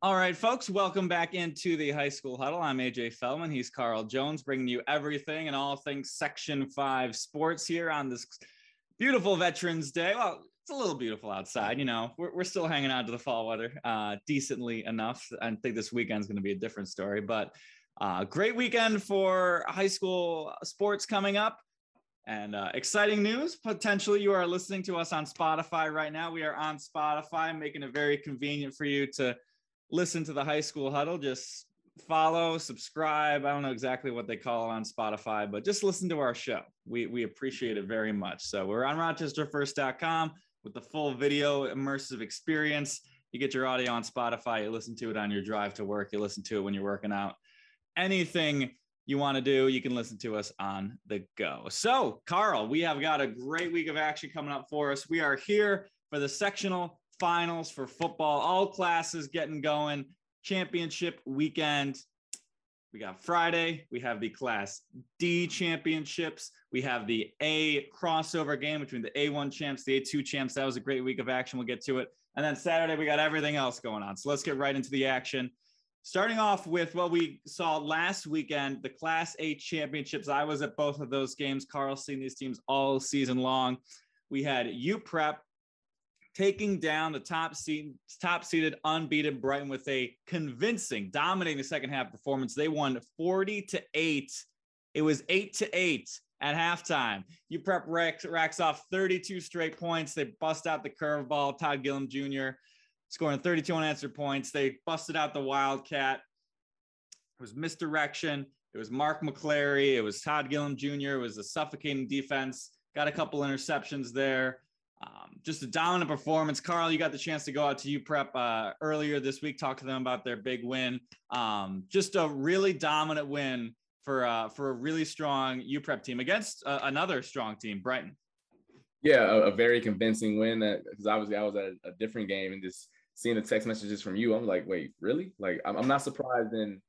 All right, folks, welcome back into the high school huddle. I'm AJ Feldman. He's Carl Jones, bringing you everything and all things Section 5 sports here on this beautiful Veterans Day. Well, it's a little beautiful outside. You know, we're, we're still hanging out to the fall weather uh, decently enough. I think this weekend's going to be a different story, but uh, great weekend for high school sports coming up. And uh, exciting news potentially, you are listening to us on Spotify right now. We are on Spotify, making it very convenient for you to listen to the high school huddle, just follow, subscribe. I don't know exactly what they call it on Spotify, but just listen to our show. We, we appreciate it very much. So we're on rochesterfirst.com with the full video immersive experience. You get your audio on Spotify, you listen to it on your drive to work, you listen to it when you're working out. Anything you want to do, you can listen to us on the go. So, Carl, we have got a great week of action coming up for us. We are here for the sectional finals for football, all classes getting going, championship weekend. We got Friday, we have the Class D championships, we have the A crossover game between the A1 champs, the A2 champs. That was a great week of action. We'll get to it. And then Saturday, we got everything else going on. So let's get right into the action. Starting off with what we saw last weekend, the Class A championships. I was at both of those games. Carl seen these teams all season long. We had UPrep taking down the top seed, top seeded unbeaten Brighton with a convincing, dominating second half performance. They won 40 to 8. It was 8 to 8 at halftime. UPrep racks, racks off 32 straight points. They bust out the curveball. Todd Gillum Jr. scoring 32 unanswered points. They busted out the Wildcat. It was misdirection. It was Mark McClary. It was Todd Gillum Jr. It was a suffocating defense. Got a couple interceptions there. Um, just a dominant performance. Carl, you got the chance to go out to UPrep uh, earlier this week, talk to them about their big win. Um, just a really dominant win for uh, for a really strong UPrep team against uh, another strong team, Brighton. Yeah, a, a very convincing win. Because obviously I was at a, a, different game and just seeing the text messages from you, I'm like, wait, really? Like, I'm, I'm not surprised in,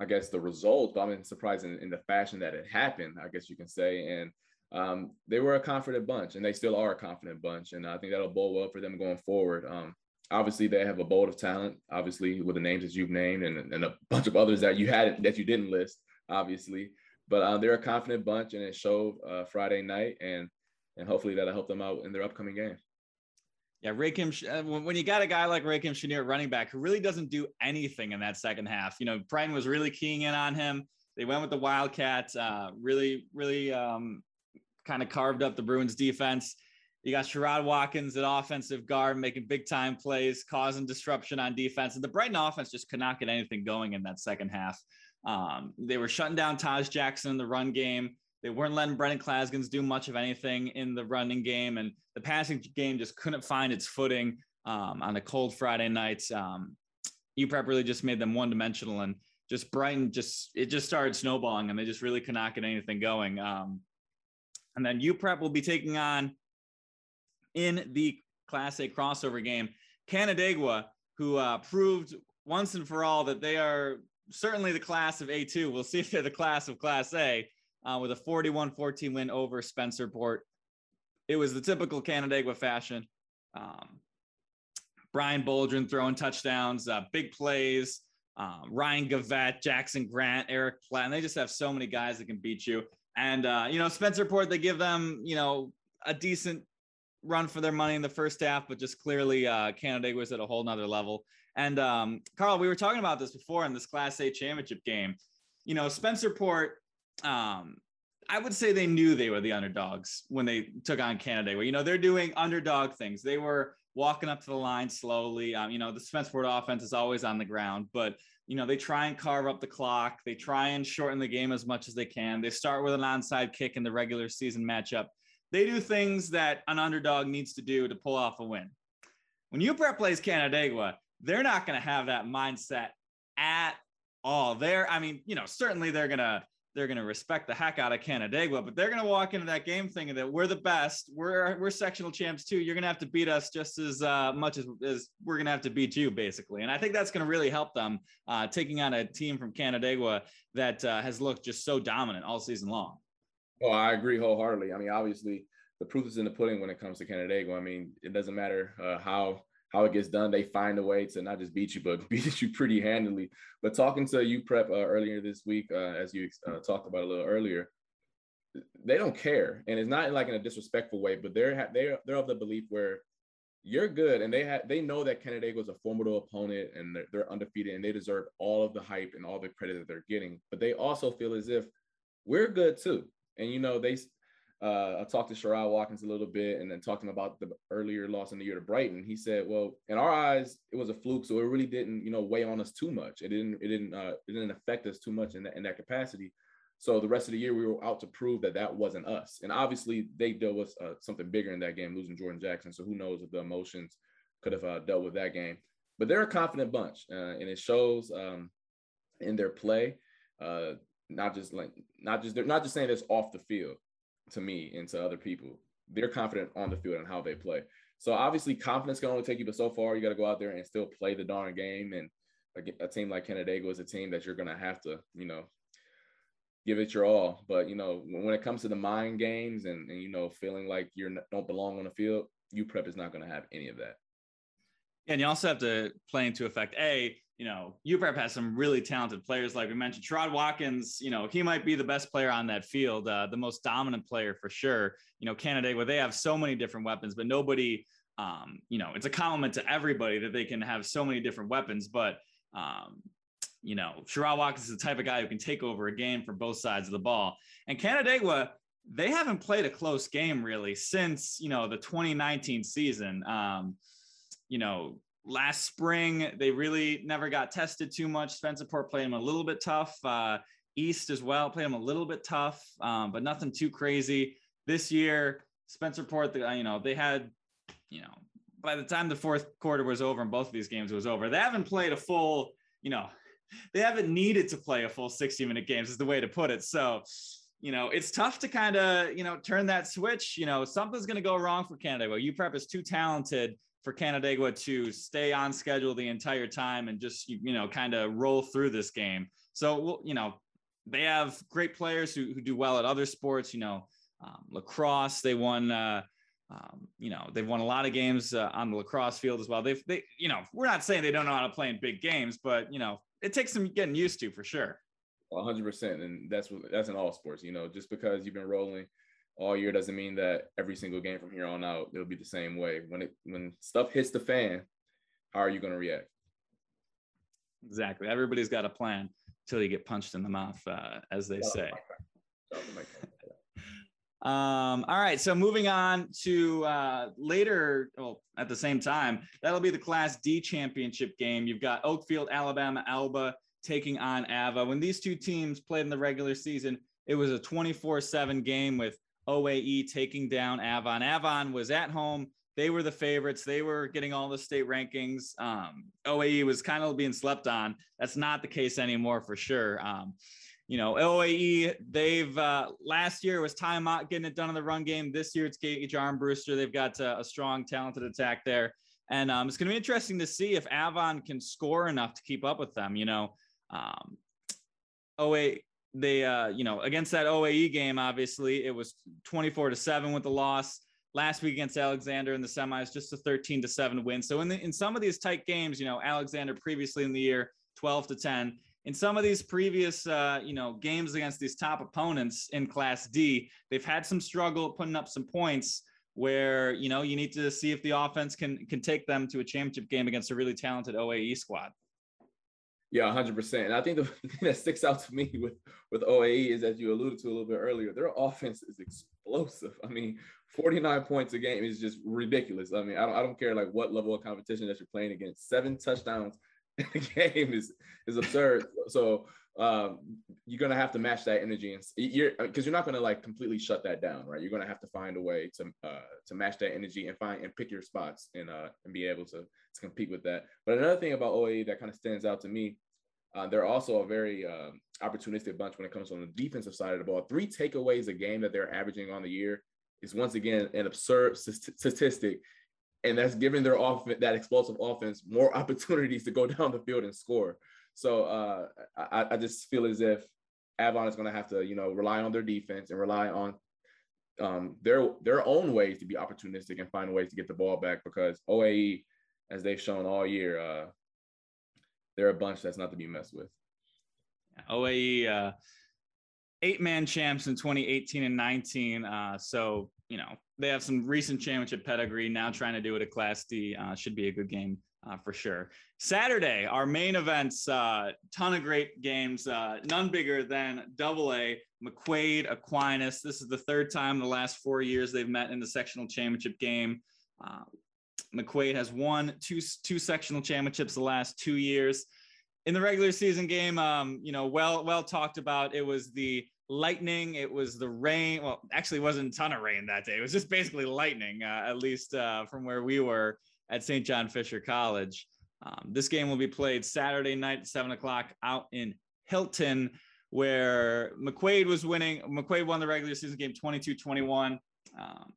I guess, the result, but I'm surprised in, in the fashion that it happened. I guess you can say, and um, they were a confident bunch and they still are a confident bunch. And I think that'll bode well for them going forward. Um, obviously, they have a bolt of talent, obviously, with the names that you've named and, and a bunch of others that you had that you didn't list, obviously. But uh, they're a confident bunch and it showed uh, Friday night. And, and hopefully that'll help them out in their upcoming game. Yeah, Rakim, uh, when you got a guy like Rakim Chenier running back who really doesn't do anything in that second half, you know, Brian was really keying in on him. They went with the Wildcat, uh, really, really um, kind of carved up the Bruins defense. You got Sherrod Watkins at offensive guard making big time plays, causing disruption on defense. And the Brighton offense just could not get anything going in that second half. Um, they were shutting down Taj Jackson in the run game. They weren't letting Brendan Klaskins do much of anything in the running game. And the passing game just couldn't find its footing um, on the cold Friday nights. Um, UPrep really just made them one dimensional and just Brighton just, it just started snowballing and they just really could not get anything going. Um, and then UPrep will be taking on in the Class A crossover game Canandaigua, who uh, proved once and for all that they are certainly the class of A2. We'll see if they're the class of Class A uh, with a 41 14 win over Spencerport. It was the typical Canandaigua fashion. Um, Brian Boldrin throwing touchdowns, uh, big plays. Um, Ryan Gavette, Jackson Grant, Eric Platt, and they just have so many guys that can beat you. And uh, you know, Spencerport, they give them, you know, a decent run for their money in the first half, but just clearly uh, was at a whole nother level. And um, Carl, we were talking about this before in this Class A championship game. You know, Spencerport, um, I would say they knew they were the underdogs when they took on Canandaigua. You know, they're doing underdog things. They were walking up to the line slowly. Um, you know, the Spencerport offense is always on the ground, but you know, they try and carve up the clock. They try and shorten the game as much as they can. They start with an onside kick in the regular season matchup. They do things that an underdog needs to do to pull off a win. When UPrep plays Canandaigua, they're not going to have that mindset at all. They're, I mean, you know, certainly they're going to they're going to respect the heck out of Canandaigua, but they're going to walk into that game thinking that we're the best. We're we're sectional champs too. You're going to have to beat us just as uh, much as, as we're going to have to beat you, basically. And I think that's going to really help them uh, taking on a team from Canandaigua that uh, has looked just so dominant all season long. Oh, I agree wholeheartedly. I mean, obviously, the proof is in the pudding when it comes to Canandaigua. I mean, it doesn't matter uh, how how it gets done. They find a way to not just beat you, but beat you pretty handily. But talking to UPrep uh, earlier this week, uh, as you uh, talked about a little earlier, they don't care, and it's not like in a disrespectful way, but they're they're they're of the belief where you're good, and they have they know that Canandaigua is a formidable opponent, and they're, they're undefeated, and they deserve all of the hype and all the credit that they're getting. But they also feel as if we're good too, and you know they uh, I talked to Sherrod Watkins a little bit and then talked to him about the earlier loss in the year to Brighton. He said, well, in our eyes, it was a fluke. So it really didn't, you know, weigh on us too much. It didn't, it didn't, uh, it didn't affect us too much in that, in that capacity. So the rest of the year, we were out to prove that that wasn't us. And obviously, they dealt with uh, something bigger in that game, losing Jordan Jackson. So who knows if the emotions could have uh, dealt with that game. But they're a confident bunch, uh, and it shows um, in their play. Uh, not just like not just they're not just saying this off the field to me and to other people. They're confident on the field and how they play. So obviously, confidence can only take you but so far. You got to go out there and still play the darn game. And a, team like Canandaigua is a team that you're going to have to, you know, give it your all. But you know, when it comes to the mind games and, and you know, feeling like you don't belong on the field, UPrep is not going to have any of that. And you also have to play into effect a you know, UPrep has some really talented players, like we mentioned. Sherrod Watkins, you know, he might be the best player on that field, uh, the most dominant player for sure. You know, Canandaigua they have so many different weapons, but nobody, um, you know, it's a compliment to everybody that they can have so many different weapons. But, um, you know, Sherrod Watkins is the type of guy who can take over a game from both sides of the ball. And Canandaigua, they haven't played a close game really since, you know, the 2019 season. Um, you know, last spring they really never got tested too much. Spencerport played them a little bit tough. Uh, East as well played them a little bit tough, um, but nothing too crazy. This year, Spencerport, you know, they had, you know, by the time the fourth quarter was over and both of these games was over, they haven't played a full, you know, they haven't needed to play a full 60 minute games is the way to put it. So, you know, it's tough to kind of, you know, turn that switch. You know, something's going to go wrong for Canandaigua. Well, UPrep is too talented for Canandaigua to stay on schedule the entire time and just you know kind of roll through this game. So you know they have great players who, who do well at other sports. You know um, lacrosse they won. Uh, um, you know they've won a lot of games uh, on the lacrosse field as well. They've they you know we're not saying they don't know how to play in big games, but you know it takes some getting used to for sure. 100% and that's what that's in all sports you know just because you've been rolling all year doesn't mean that every single game from here on out it'll be the same way. When it when stuff hits the fan, how are you going to react? Exactly. Everybody's got a plan until you get punched in the mouth, uh, as they say. Um, all right, so moving on to uh, later, well, at the same time, that'll be the Class D championship game. You've got Oakfield, Alabama, Elba taking on Avon. When these two teams played in the regular season, it was a 24 7 game with OAE taking down Avon. Avon was at home. They were the favorites. They were getting all the state rankings. Um, OAE was kind of being slept on. That's not the case anymore for sure. Um, you know, OAE, they've uh, last year was time out getting it done in the run game. This year it's Gage Armbruster. They've got uh, a strong, talented attack there. And um, it's going to be interesting to see if Avon can score enough to keep up with them. You know, um, OA, they uh, you know against that OAE game obviously it was 24 to 7 with the loss. Last week against Alexander in the semis just a 13 to 7 win. So in the, in some of these tight games you know Alexander previously in the year 12 to 10 in some of these previous uh, you know games against these top opponents in class D they've had some struggle putting up some points where you know you need to see if the offense can can take them to a championship game against a really talented OAE squad yeah, hundred percent. And I think the thing that sticks out to me with with OAE is, as you alluded to a little bit earlier, their offense is explosive. I mean, forty nine points a game is just ridiculous. I mean, I don't I don't care like what level of competition that you're playing against. Seven touchdowns in a game is is absurd. So um, you're gonna have to match that energy, and you're because you're not gonna like completely shut that down, right? You're gonna have to find a way to uh, to match that energy and find and pick your spots and uh, and be able to to compete with that. But another thing about OAE that kind of stands out to me uh, they're also a very uh, opportunistic bunch when it comes on the defensive side of the ball. Three takeaways a game that they're averaging on the year is once again an absurd statistic, and that's giving their off that explosive offense more opportunities to go down the field and score. So uh, I, I, just feel as if Avon is going to have to, you know, rely on their defense and rely on um, their their own ways to be opportunistic and find ways to get the ball back because OAE as they've shown all year, uh, they're a bunch that's not to be messed with. OAE uh, eight man champs in 2018 and 19. Uh, so, you know, they have some recent championship pedigree. Now trying to do it at Class D uh, should be a good game uh, for sure. Saturday, our main events, uh, ton of great games, uh, none bigger than Double A, McQuaid, Aquinas. This is the third time in the last four years they've met in the sectional championship game. McQuaid has won two two sectional championships the last two years. In the regular season game, um, you know, well well talked about. It was the lightning. It was the rain. Well, actually, wasn't a ton of rain that day. It was just basically lightning, uh, at least uh, from where we were at St. John Fisher College. Um, this game will be played Saturday night, at seven o'clock, out in Hilton, where McQuaid was winning. McQuaid won the regular season game 22 21. Um,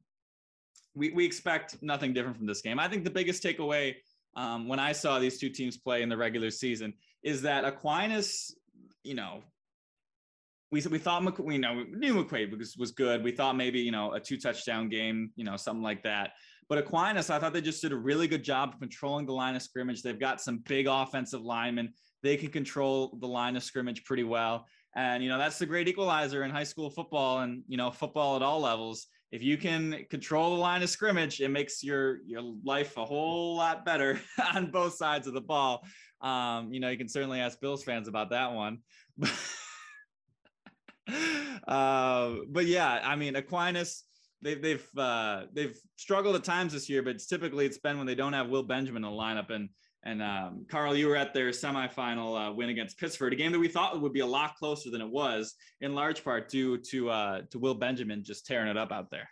we, we expect nothing different from this game. I think the biggest takeaway um, when I saw these two teams play in the regular season is that Aquinas, you know, we we thought McQuaid, we know we knew McQuaid was was good. We thought maybe you know a two touchdown game, you know something like that. But Aquinas, I thought they just did a really good job of controlling the line of scrimmage. They've got some big offensive linemen. They can control the line of scrimmage pretty well. And you know that's the great equalizer in high school football and you know football at all levels if you can control the line of scrimmage, it makes your your life a whole lot better on both sides of the ball. Um, you know, you can certainly ask Bills fans about that one. uh, but yeah, I mean, Aquinas, they've they've uh, they've struggled at times this year, but typically it's been when they don't have Will Benjamin in the lineup. And and um, Carl, you were at their semifinal uh, win against Pittsford, a game that we thought would be a lot closer than it was, in large part due to uh, to Will Benjamin just tearing it up out there.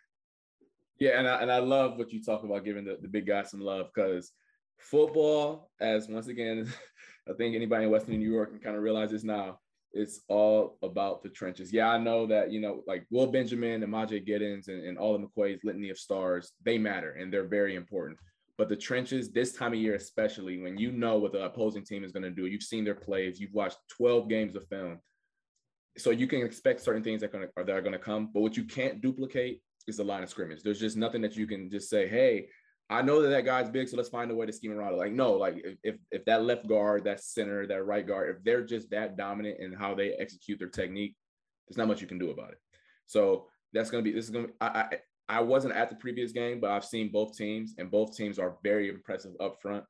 Yeah, and I, and I love what you talk about giving the, the big guys some love because football, as once again, I think anybody in Western New York can kind of realize this now. It's all about the trenches. Yeah, I know that, you know, like Will Benjamin and Majay Giddens and, and all of McQuaid's litany of stars, they matter and they're very important. But the trenches, this time of year, especially when you know what the opposing team is going to do, you've seen their plays, you've watched 12 games of film. So you can expect certain things that are going to, that are going to come. But what you can't duplicate is the line of scrimmage. There's just nothing that you can just say, hey, I know that that guy's big, so let's find a way to scheme around it. Like, no, like if if that left guard, that center, that right guard, if they're just that dominant in how they execute their technique, there's not much you can do about it. So that's gonna be this is gonna. I, I I wasn't at the previous game, but I've seen both teams, and both teams are very impressive up front.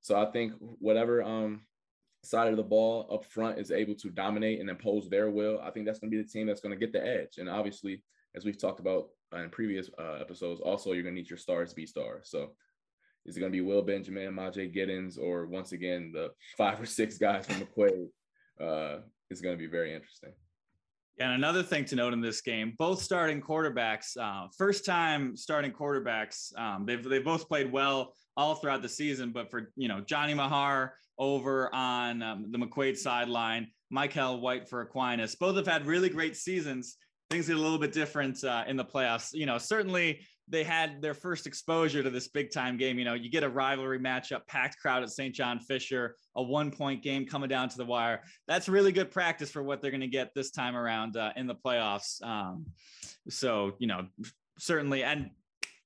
So I think whatever um, side of the ball up front is able to dominate and impose their will, I think that's going to be the team that's going to get the edge. And obviously, as we've talked about in previous uh, episodes, also you're going to need your stars to be stars. So is it going to be Will Benjamin, Majay Giddens, or once again the five or six guys from McQuaid? Uh, is going to be very interesting. And another thing to note in this game, both starting quarterbacks, uh, first time starting quarterbacks, um, they've, they've both played well all throughout the season. But for, you know, Johnny Mahar over on um, the McQuaid sideline, Michael White for Aquinas, both have had really great seasons. Things get a little bit different uh, in the playoffs. You know, certainly they had their first exposure to this big time game. You know, you get a rivalry matchup, packed crowd at St. John Fisher, a one point game coming down to the wire. That's really good practice for what they're going to get this time around uh, in the playoffs. Um, so, you know, certainly, and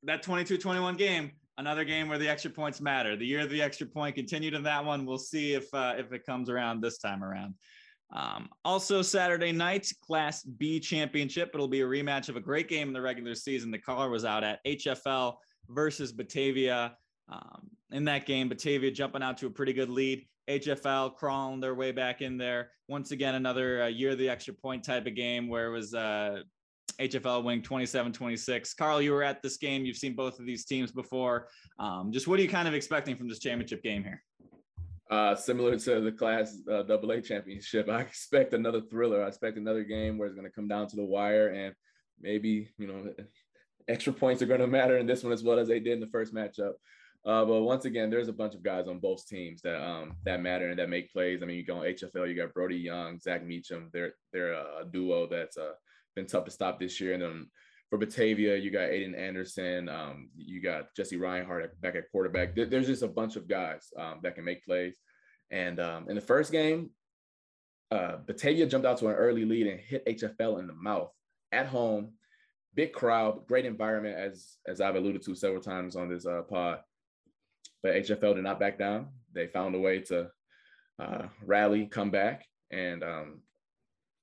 that 22 21 game, another game where the extra points matter. The year of the extra point continued in that one. We'll see if uh, if it comes around this time around. Um, also, Saturday night, Class B championship. It'll be a rematch of a great game in the regular season. The color was out at HFL versus Batavia. Um, in that game, Batavia jumping out to a pretty good lead. HFL crawling their way back in there. Once again, another uh, year of the extra point type of game where it was uh, HFL winning 27 26. Carl, you were at this game. You've seen both of these teams before. Um, just what are you kind of expecting from this championship game here? Uh, similar to the Class uh, A championship, I expect another thriller. I expect another game where it's going to come down to the wire, and maybe you know extra points are going to matter in this one as well as they did in the first matchup. Uh, but once again, there's a bunch of guys on both teams that um, that matter and that make plays. I mean, you go on HFL, you got Brody Young, Zach Meacham. They're they're a duo that's uh, been tough to stop this year. And then for Batavia, you got Aiden Anderson, um, you got Jesse Reinhardt back at quarterback. There's just a bunch of guys um, that can make plays. And um, in the first game, uh, Batavia jumped out to an early lead and hit HFL in the mouth at home. Big crowd, great environment, as as I've alluded to several times on this uh, pod. but HFL did not back down. They found a way to uh, rally, come back, and um,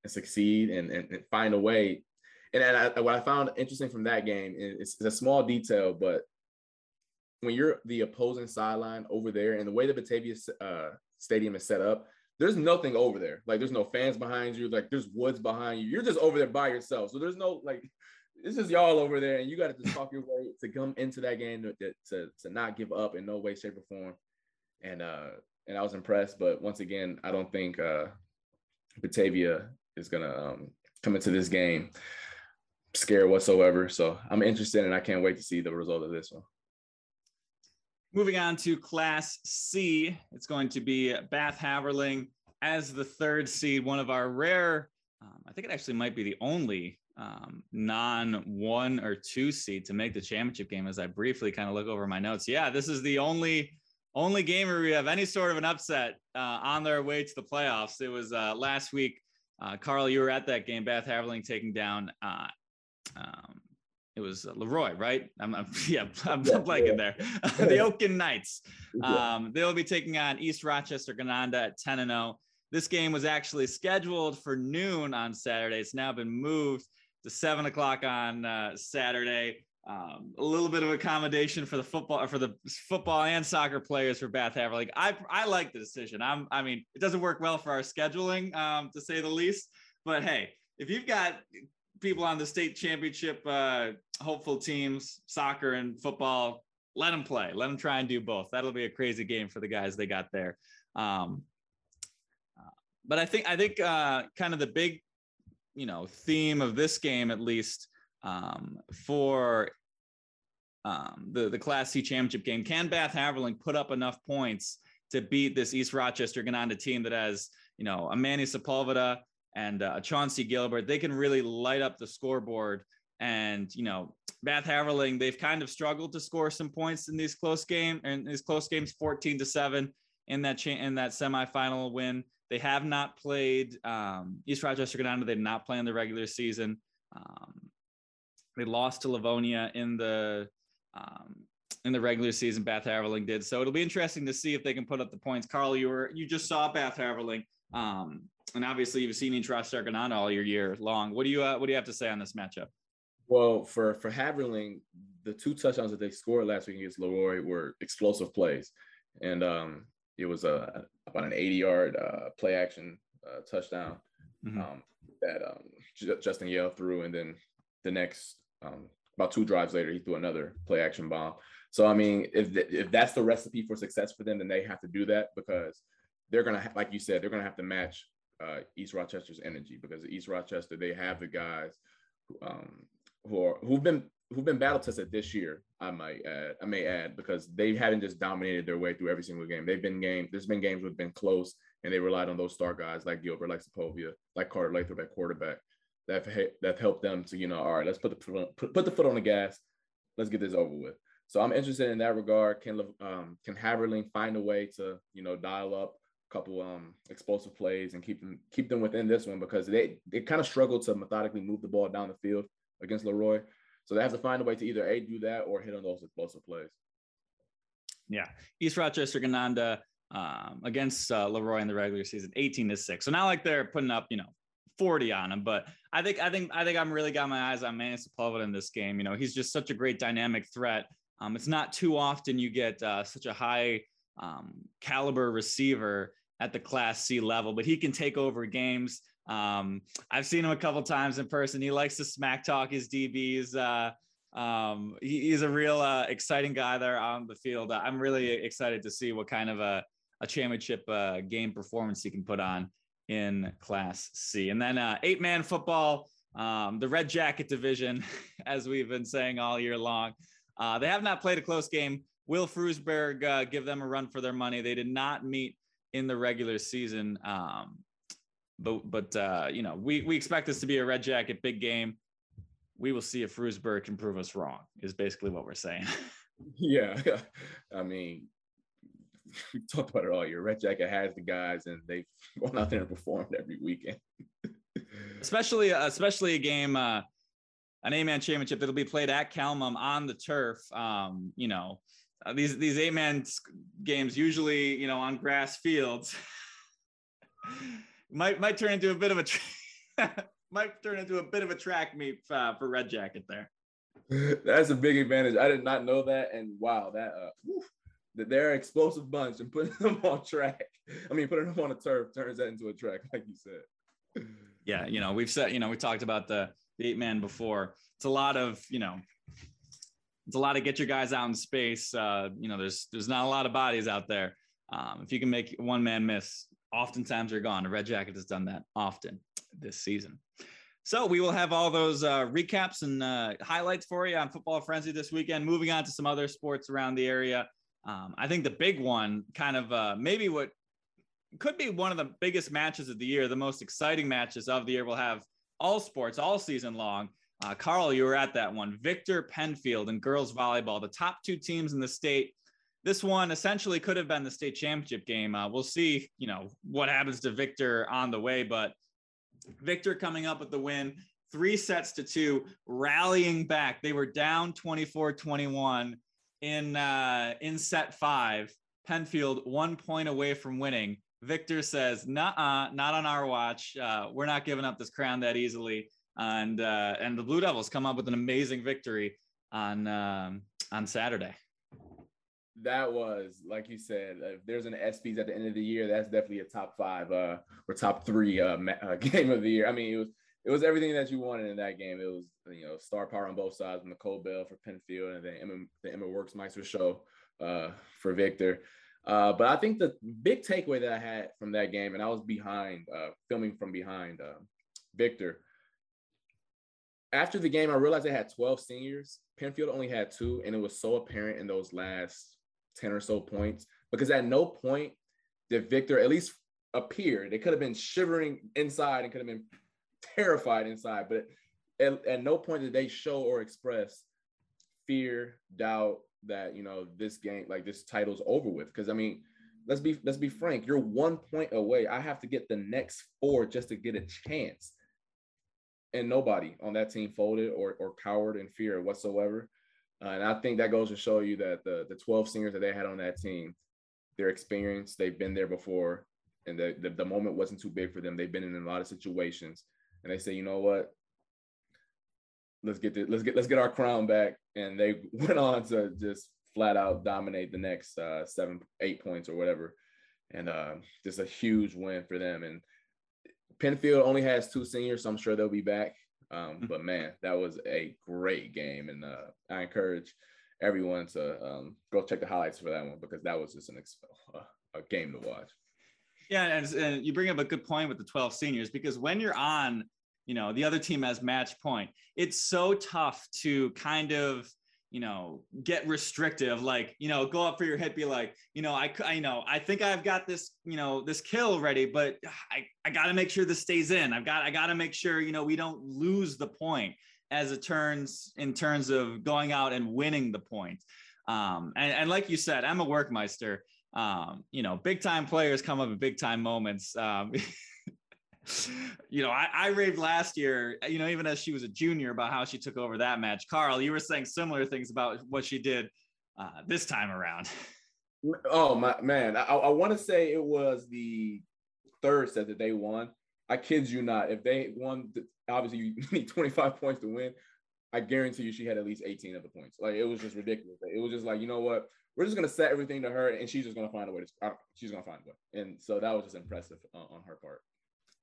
and succeed and, and, and, find a way. And, and I, what I found interesting from that game is it's a small detail, but when you're the opposing sideline over there and the way the Batavia uh, Stadium is set up, there's nothing over there. Like there's no fans behind you. Like there's woods behind you. You're just over there by yourself. So there's no like it's just y'all over there, and you got to just talk your way to come into that game to, to to not give up in no way, shape, or form. And uh and I was impressed, but once again, I don't think uh Batavia is gonna um, come into this game scared whatsoever. So I'm interested, and I can't wait to see the result of this one. Moving on to Class C, it's going to be Bath Haverling as the third seed, one of our rare. Um, I think it actually might be the only um, non one or two seed to make the championship game. As I briefly kind of look over my notes, yeah, this is the only only game where we have any sort of an upset uh, on their way to the playoffs. It was uh, last week. Uh, Carl, you were at that game. Bath Haverling taking down. Um, it was Leroy, right? I'm, I'm yeah, I'm yeah, blanking yeah. there. the Oatkan Knights. Um, they'll be taking on East Rochester Gananda at 10 and 0. This game was actually scheduled for noon on Saturday. It's now been moved to seven o'clock on uh, Saturday. Um, a little bit of accommodation for the football for the football and soccer players for Bath Haverling. I I like the decision. I'm I mean it doesn't work well for our scheduling um, to say the least. But hey, if you've got people on the state championship uh, hopeful teams, soccer and football, let them play. Let them try and do both. That'll be a crazy game for the guys they got there. Um, uh, but I think I think uh, kind of the big you know theme of this game at least um, for um, the the Class C championship game. Can Bath Haverling put up enough points to beat this East Rochester Gananda team that has you know a Manny Sepulveda and uh, Chauncey Gilbert? They can really light up the scoreboard. And you know Bath Haverling, they've kind of struggled to score some points in these close game and these close games, fourteen to seven in that cha- in that semifinal win. They have not played um, East Rochester Gananda. They did not play in the regular season. Um, they lost to Livonia in the um, in the regular season. Bath Haverling did so. It'll be interesting to see if they can put up the points. Carl, you were you just saw Bath Haverling, um, and obviously you've seen Rochester Gananda all your year long. What do you uh, what do you have to say on this matchup? Well, for for Haverling, the two touchdowns that they scored last week against Leroy were explosive plays, and um, it was a about an 80 yard uh, play action uh, touchdown mm-hmm. um, that um, J- Justin Yale threw, and then the next um, about two drives later, he threw another play action bomb. So I mean, if th- if that's the recipe for success for them, then they have to do that because they're gonna, ha- like you said, they're gonna have to match uh, East Rochester's energy because East Rochester they have the guys who, um, who are who've been who've been battle tested this year. I might add, I may add because they haven't just dominated their way through every single game. They've been game. There's been games where been close, and they relied on those star guys like Gilbert, like Sepulveda, like Carter Lathrop at quarterback. That that helped them to you know, all right, let's put the put, put the foot on the gas. Let's get this over with. So I'm interested in that regard. Can um, can Haverling find a way to you know dial up couple um explosive plays and keep them keep them within this one because they they kind of struggled to methodically move the ball down the field against Leroy. So they have to find a way to either a do that or hit on those explosive plays. Yeah, East Rochester Gananda um, against uh, Leroy in the regular season, 18 to six. So not like they're putting up, you know, 40 on him, but I think I think I think I'm really got my eyes on Manny Sepulveda in this game. You know, he's just such a great dynamic threat. Um, it's not too often you get uh, such a high um, caliber receiver at the Class C level, but he can take over games. Um, I've seen him a couple times in person. He likes to smack talk his DBs. Uh, um, he, he's a real uh, exciting guy there on the field. I'm really excited to see what kind of a, a championship uh, game performance he can put on in Class C. And then uh, eight man football, um, the Red Jacket division, as we've been saying all year long. Uh, they have not played a close game. Will Frewsburg uh, give them a run for their money? They did not meet in the regular season. Um, but but uh, you know, we we expect this to be a red jacket big game. We will see if Frewsburg can prove us wrong. Is basically what we're saying. yeah, I mean, we talked about it all year. Red Jacket has the guys, and they've gone out there and performed every weekend. especially, especially a game, uh, an eight-man championship that'll be played at Cal-Mum on the turf. Um, you know, uh, these these eight man games usually you know on grass fields might might turn into a bit of a tra- might turn into a bit of a track meet uh, for Red Jacket there. That's a big advantage. I did not know that, and wow, that uh, whew, that they're an explosive bunch, and putting them on track. I mean, putting them on a turf turns that into a track, like you said. Yeah, you know, we've said, you know, we talked about the, the eight man before. It's a lot of, you know, it's a lot of get your guys out in space. Uh, you know, there's there's not a lot of bodies out there. Um, if you can make one man miss, oftentimes they're gone. The Red Jacket has done that often this season. So we will have all those uh, recaps and uh, highlights for you on Football Frenzy this weekend. Moving on to some other sports around the area. Um, I think the big one, kind of uh, maybe what could be one of the biggest matches of the year, the most exciting matches of the year. We'll have all sports all season long. Uh, Carl, you were at that one. Victor Penfield and girls volleyball, the top two teams in the state. This one essentially could have been the state championship game. Uh, we'll see, you know, what happens to Victor on the way, but Victor coming up with the win, three sets to two, rallying back. They were down 24 21 in, uh, in set five. Penfield one point away from winning. Victor says, "Nah, not on our watch. Uh, we're not giving up this crown that easily." And uh, and the Blue Devils come up with an amazing victory on um, on Saturday. That was, like you said, uh, if there's an ESPYS at the end of the year, that's definitely a top five uh, or top three uh, uh, game of the year. I mean, it was it was everything that you wanted in that game. It was you know star power on both sides, Nicole Bell for Penfield, and then Emma, the Emma Worksmeister show uh, for Victor. Uh, but I think the big takeaway that I had from that game, and I was behind, uh, filming from behind uh, Victor. After the game, I realized they had 12 seniors. Penfield only had two, and it was so apparent in those last 10 or so points because at no point did Victor at least appear. They could have been shivering inside and could have been terrified inside, but at, at no point did they show or express fear, doubt that you know this game, like this title's over with. Because I mean, let's be let's be frank, you're one point away. I have to get the next four just to get a chance. And nobody on that team folded or or cowered in fear whatsoever. Uh, and I think that goes to show you that the the 12 seniors that they had on that team, their experience, they've been there before, and the, the, the moment wasn't too big for them. They've been in a lot of situations, and they say, you know what, let's get this, let's get let's get our crown back. And they went on to just flat out dominate the next uh, seven, eight points or whatever, and uh, just a huge win for them. And Penfield only has two seniors, so I'm sure they'll be back. Um, mm-hmm. but man, that was a great game, and uh, I encourage everyone to um, go check the highlights for that one because that was just an a, a game to watch. Yeah, and, and you bring up a good point with the 12 seniors because when you're on, you know, the other team has match point, it's so tough to kind of you know, get restrictive, like, you know, go up for your hit, be like, you know, I, I know, I think I've got this, you know, this kill ready, but I, I got to make sure this stays in. I've got, I got to make sure, you know, we don't lose the point as it turns in terms of going out and winning the point. Um, and, and like you said, Emma Workmeister, um, you know, big time players come up in big time moments. Um, you know, I, I raved last year, you know, even as she was a junior about how she took over that match. Carl, you were saying similar things about what she did uh, this time around. Oh my man, I, I want to say it was the third set that they won. I kid you not. If they won, obviously you need 25 points to win. I guarantee you she had at least 18 of the points. Like it was just ridiculous. It was just like, you know what? We're just gonna set everything to her, and she's just gonna find a way to. Uh, she's gonna find a way, and so that was just impressive on, on her part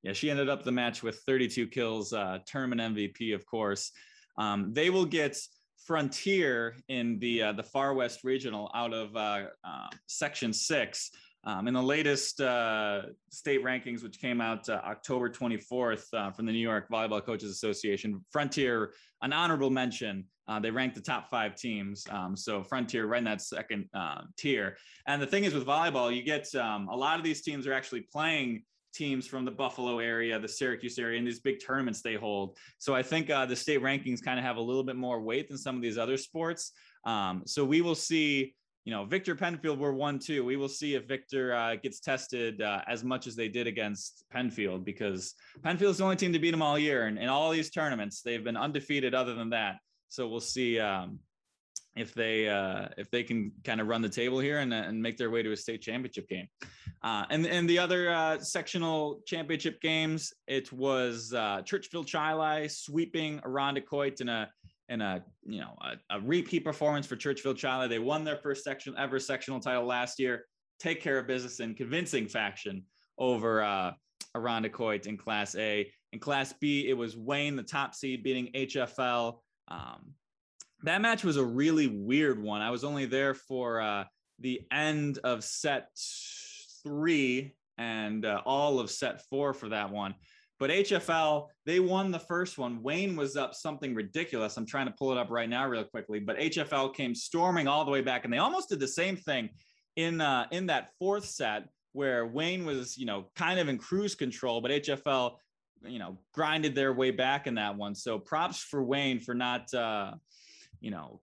yeah, she ended up the match with 32 kills, uh, tournament MVP, of course. Um, they will get Frontier in the uh, the Far West Regional out of uh, uh, Section Six. Um, in the latest uh, state rankings, which came out uh, October 24th uh, from the New York Volleyball Coaches Association, Frontier, an honorable mention. They ranked the top five teams. Um, so Frontier right in that second tier. And the thing is with volleyball, you get um, a lot of these teams are actually playing teams from the Buffalo area, the Syracuse area, and these big tournaments they hold. So I think uh, the state rankings kind of have a little bit more weight than some of these other sports. Um, so we will see, you know, Victor Penfield were one two. We will see if Victor uh, gets tested uh, as much as they did against Penfield because Penfield's the only team to beat them all year, and in all these tournaments they've been undefeated. Other than that, so we'll see. Um, if they uh, if they can kind of run the table here and, and make their way to a state championship game. Uh, and and the other uh, sectional championship games, it was uh, Churchville Chili sweeping Irondequoit in a in a you know a, a, repeat performance for Churchville Chili. They won their first section ever sectional title last year. Take care of business in convincing fashion over uh, Irondequoit in Class A. In Class B, it was Wayne, the top seed, beating HFL. Um, that match was a really weird one. I was only there for uh, the end of set three and uh, all of set four for that one. But HFL, they won the first one. Wayne was up something ridiculous. I'm trying to pull it up right now, real quickly. But HFL came storming all the way back, and they almost did the same thing in uh, in that fourth set where Wayne was, you know, kind of in cruise control, but HFL, you know, grinded their way back in that one. So props for Wayne for not, uh, you know,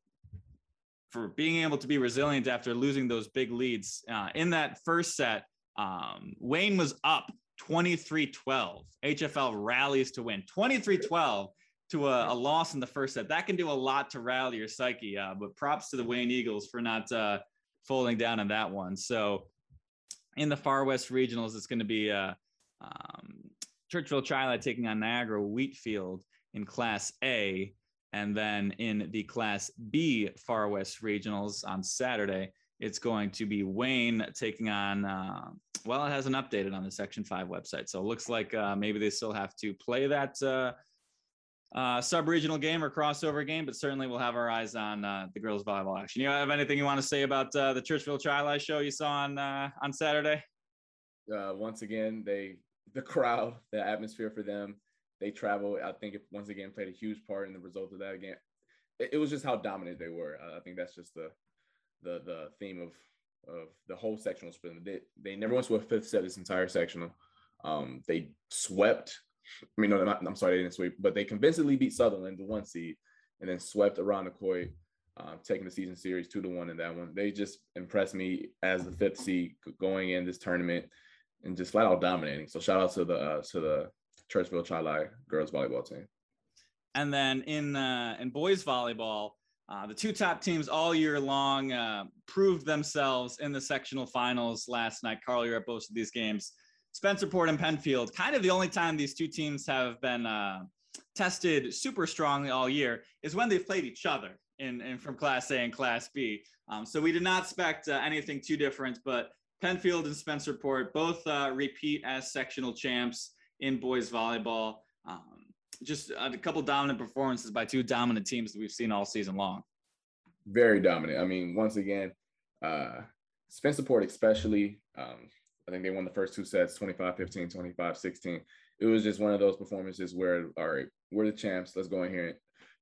for being able to be resilient after losing those big leads. Uh, in that first set, um, Wayne was up 23 12. HFL rallies to win 23 12 to a, a, loss in the first set. That can do a lot to rally your psyche. Uh, but props to the Wayne Eagles for not uh, folding down on that one. So in the Far West Regionals, it's going to be uh, um, Churchville Chili taking on Niagara Wheatfield in Class A. And then in the Class B Far West Regionals on Saturday, it's going to be Wayne taking on, uh, well, it hasn't updated on the Section 5 website. So it looks like uh, maybe they still have to play that uh, uh, sub-regional game or crossover game, but certainly we'll have our eyes on uh, the girls volleyball action. You have anything you want to say about uh, the Churchville Chili show you saw on on Saturday? Once again, they the crowd, the atmosphere for them, they travel. I think it once again played a huge part in the result of that game. It, it was just how dominant they were. I think that's just the the the theme of of the whole sectional split. They they never went to a fifth set this entire sectional. Um, they swept I mean, no, not, I'm sorry, they didn't sweep, but they convincingly beat Sutherland, the one seed, and then swept Irondequoit, uh, taking the season series two to one in that one. They just impressed me as the fifth seed going in this tournament and just flat out dominating. So shout out to the uh, to the Churchville Chili girls volleyball team. And then in uh, in boys volleyball, uh, the two top teams all year long uh, proved themselves in the sectional finals last night. Carl, you're at both of these games. Spencerport and Penfield, kind of the only time these two teams have been uh, tested super strongly all year is when they've played each other in, in from Class A and Class B. Um, so we did not expect uh, anything too different, but Penfield and Spencerport both uh, repeat as sectional champs in boys volleyball. Um, just a couple dominant performances by two dominant teams that we've seen all season long. Very dominant. I mean, once again, uh, Spencerport especially. Um, I think they won the first two sets 25 15, 25 16. It was just one of those performances where, all right, we're the champs. Let's go in here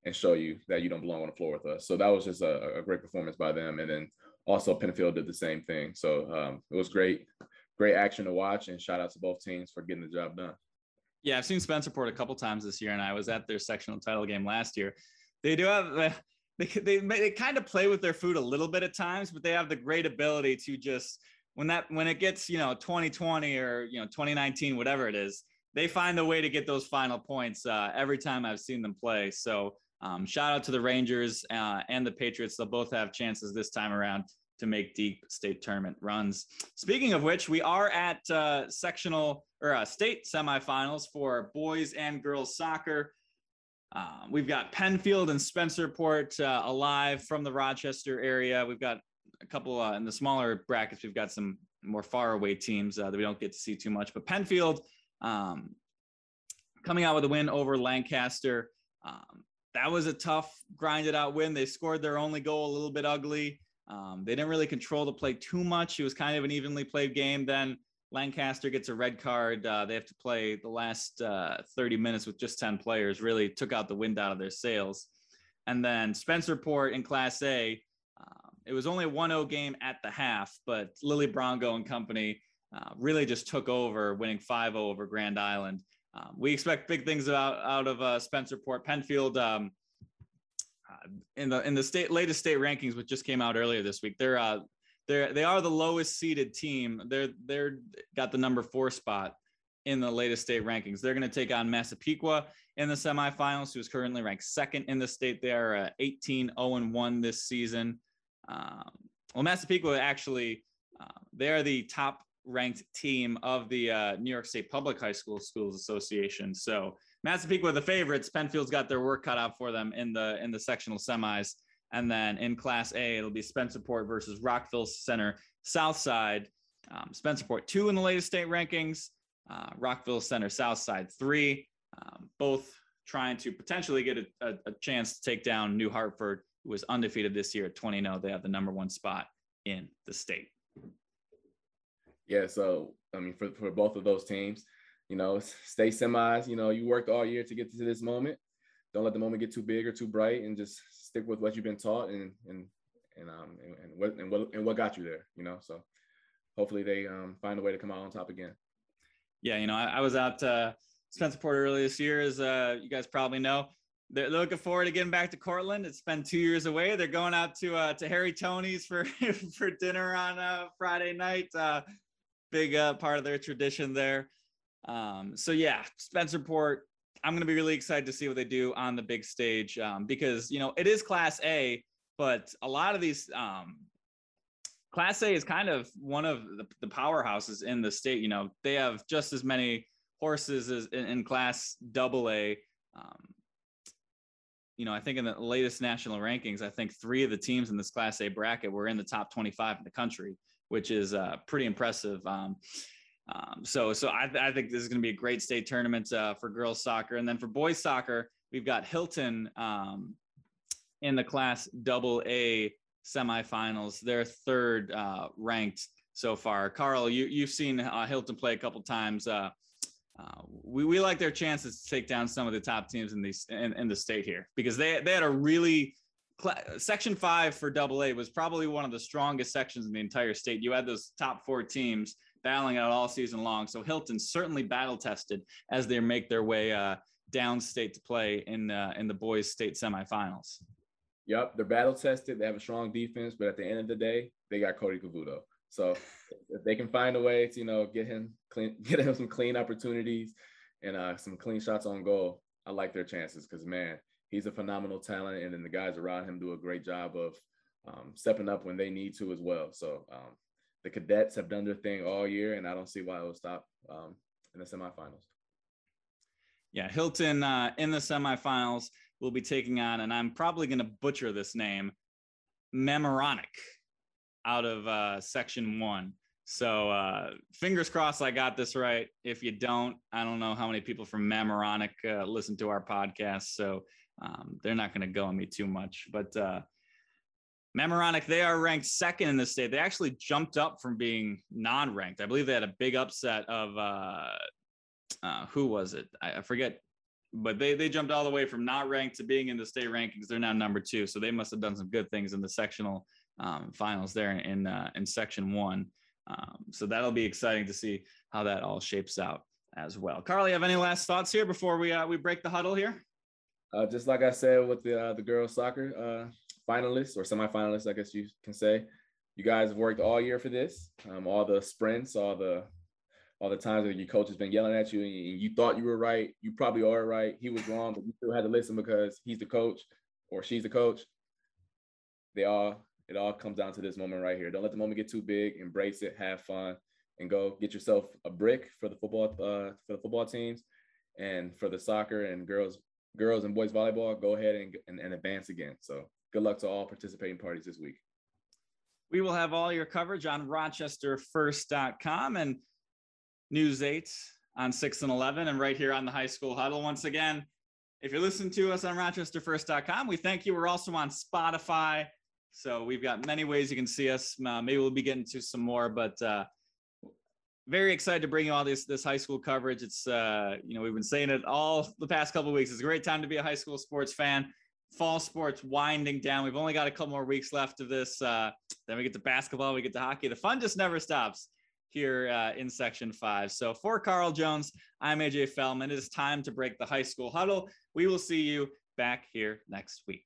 and show you that you don't belong on the floor with us. So that was just a, a great performance by them. And then also Penfield did the same thing. So um, it was great, great action to watch. And shout out to both teams for getting the job done. Yeah, I've seen Spencerport a couple times this year, and I was at their sectional title game last year. They do have they, they, they kind of play with their food a little bit at times, but they have the great ability to just when that when it gets you know 2020 or you know 2019 whatever it is they find a way to get those final points uh, every time i've seen them play so um, shout out to the rangers uh, and the patriots they'll both have chances this time around to make deep state tournament runs speaking of which we are at uh, sectional or uh, state semifinals for boys and girls soccer um, we've got penfield and spencerport uh, alive from the rochester area we've got a couple uh, in the smaller brackets. We've got some more far away teams uh, that we don't get to see too much. But Penfield um, coming out with a win over Lancaster. Um, that was a tough, grinded out win. They scored their only goal a little bit ugly. Um, they didn't really control the play too much. It was kind of an evenly played game. Then Lancaster gets a red card. Uh, they have to play the last uh, 30 minutes with just 10 players. Really took out the wind out of their sails. And then Spencerport in Class A it was only a 1-0 game at the half, but Lily Brongo and company uh, really just took over, winning 5-0 over Grand Island. Um, we expect big things out out of uh, Spencerport Penfield. Um, in the in the state latest state rankings, which just came out earlier this week, they're uh, they're they are the lowest seeded team. They're they're got the number four spot. in the latest state rankings. They're going to take on Massapequa in the semifinals, who's currently ranked second in the state. They are uh, 18 0 1 this season. Um, well, Massapequa actually, uh, they are the top ranked team of the uh, New York State Public High School Schools Association. So Massapequa the favorites. Penfield's got their work cut out for them in the in the sectional semis. And then in Class A, it'll be Spencerport versus Rockville Center Southside. Um, Spencerport two in the latest state rankings. Uh, Rockville Center Southside three. Um, both trying to potentially get a, a, a, chance to take down New Hartford, who was undefeated this year at 20 0. They have the number one spot in the state. Yeah, so I mean, for, for both of those teams, you know, stay semis. You know, you worked all year to get to this moment. Don't let the moment get too big or too bright, and just stick with what you've been taught and and and um and, and what and what and what got you there. You know, so hopefully they um find a way to come out on top again. Yeah, you know, I, I was out uh, Spencerport earlier this year, as uh, you guys probably know. They're looking forward to getting back to Cortland. It's been two years away. They're going out to uh, to Harry Tony's for for dinner on uh, Friday night. Uh, big uh, part of their tradition there. Um, so yeah, Spencerport. I'm going to be really excited to see what they do on the big stage um, because you know it is Class A, but a lot of these um, Class A is kind of one of the, the, powerhouses in the state. You know, they have just as many horses as in, in Class Double A. Um, you know, I think in the latest national rankings, I think three of the teams in this Class A bracket were in the top 25 in the country, which is uh, pretty impressive. Um, um, so, so I, I, think this is going to be a great state tournament uh, for girls soccer, and then for boys soccer, we've got Hilton um, in the Class Double A semifinals. They're third uh, ranked so far. Carl, you you've seen uh, Hilton play a couple times. Uh, uh, we, we like their chances to take down some of the top teams in these in, in the state here because they they had a really section five for double A was probably one of the strongest sections in the entire state. You had those top four teams battling out all season long. So Hilton certainly battle tested as they make their way uh, downstate to play in uh, in the boys state semifinals. Yep, they're battle tested. They have a strong defense, but at the end of the day, they got Cody Cavuto. So if they can find a way to, you know, get him clean, get him some clean opportunities and uh, some clean shots on goal, I like their chances because man, he's a phenomenal talent, and then the guys around him do a great job of um, stepping up when they need to as well. So um, the cadets have done their thing all year, and I don't see why it will stop um, in the semifinals. Yeah, Hilton uh, in the semifinals will be taking on, and I'm probably going to butcher this name, Memoronic out of uh, section one. So uh, fingers crossed I got this right. If you don't, I don't know how many people from Mamaroneck uh, listen to our podcast. So um, they're not going to go on me too much. But uh, Mamaroneck, they are ranked second in the state. They actually jumped up from being non ranked. I believe they had a big upset of uh, uh, who was it? I, I forget but they they jumped all the way from not ranked to being in the state rankings. They're now number two, so they must have done some good things in the sectional um, finals there in uh, in section one. Um, so that'll be exciting to see how that all shapes out as well. Carly, have any last thoughts here before we uh, we break the huddle here? Uh, just like I said with the uh, the girls soccer finalists or semifinalists, I guess you can say, you guys have worked all year for this. Um, all the sprints, all the all the times that your coach has been yelling at you and you thought you were right, you probably are right. He was wrong, but you still had to listen because he's the coach or she's the coach. They all it all comes down to this moment right here. Don't let the moment get too big. Embrace it. Have fun, and go get yourself a brick for the football uh, for the football teams, and for the soccer and girls girls and boys volleyball. Go ahead and, and, and advance again. So good luck to all participating parties this week. We will have all your coverage on RochesterFirst.com and News 8 on 6 and 11 and right here on the high school huddle. Once again, if you're listening to us on RochesterFirst.com, we thank you. We're also on Spotify. So we've got many ways you can see us. Uh, maybe we'll be getting to some more, but uh, very excited to bring you all this this high school coverage. It's uh, you know we've been saying it all the past couple weeks. It's a great time to be a high school sports fan. Fall sports winding down. We've only got a couple more weeks left of this. Uh, then we get to basketball. We get to hockey. The fun just never stops here uh, in section five. So for Carl Jones, I'm AJ Feldman. It is time to break the high school huddle. We will see you back here next week.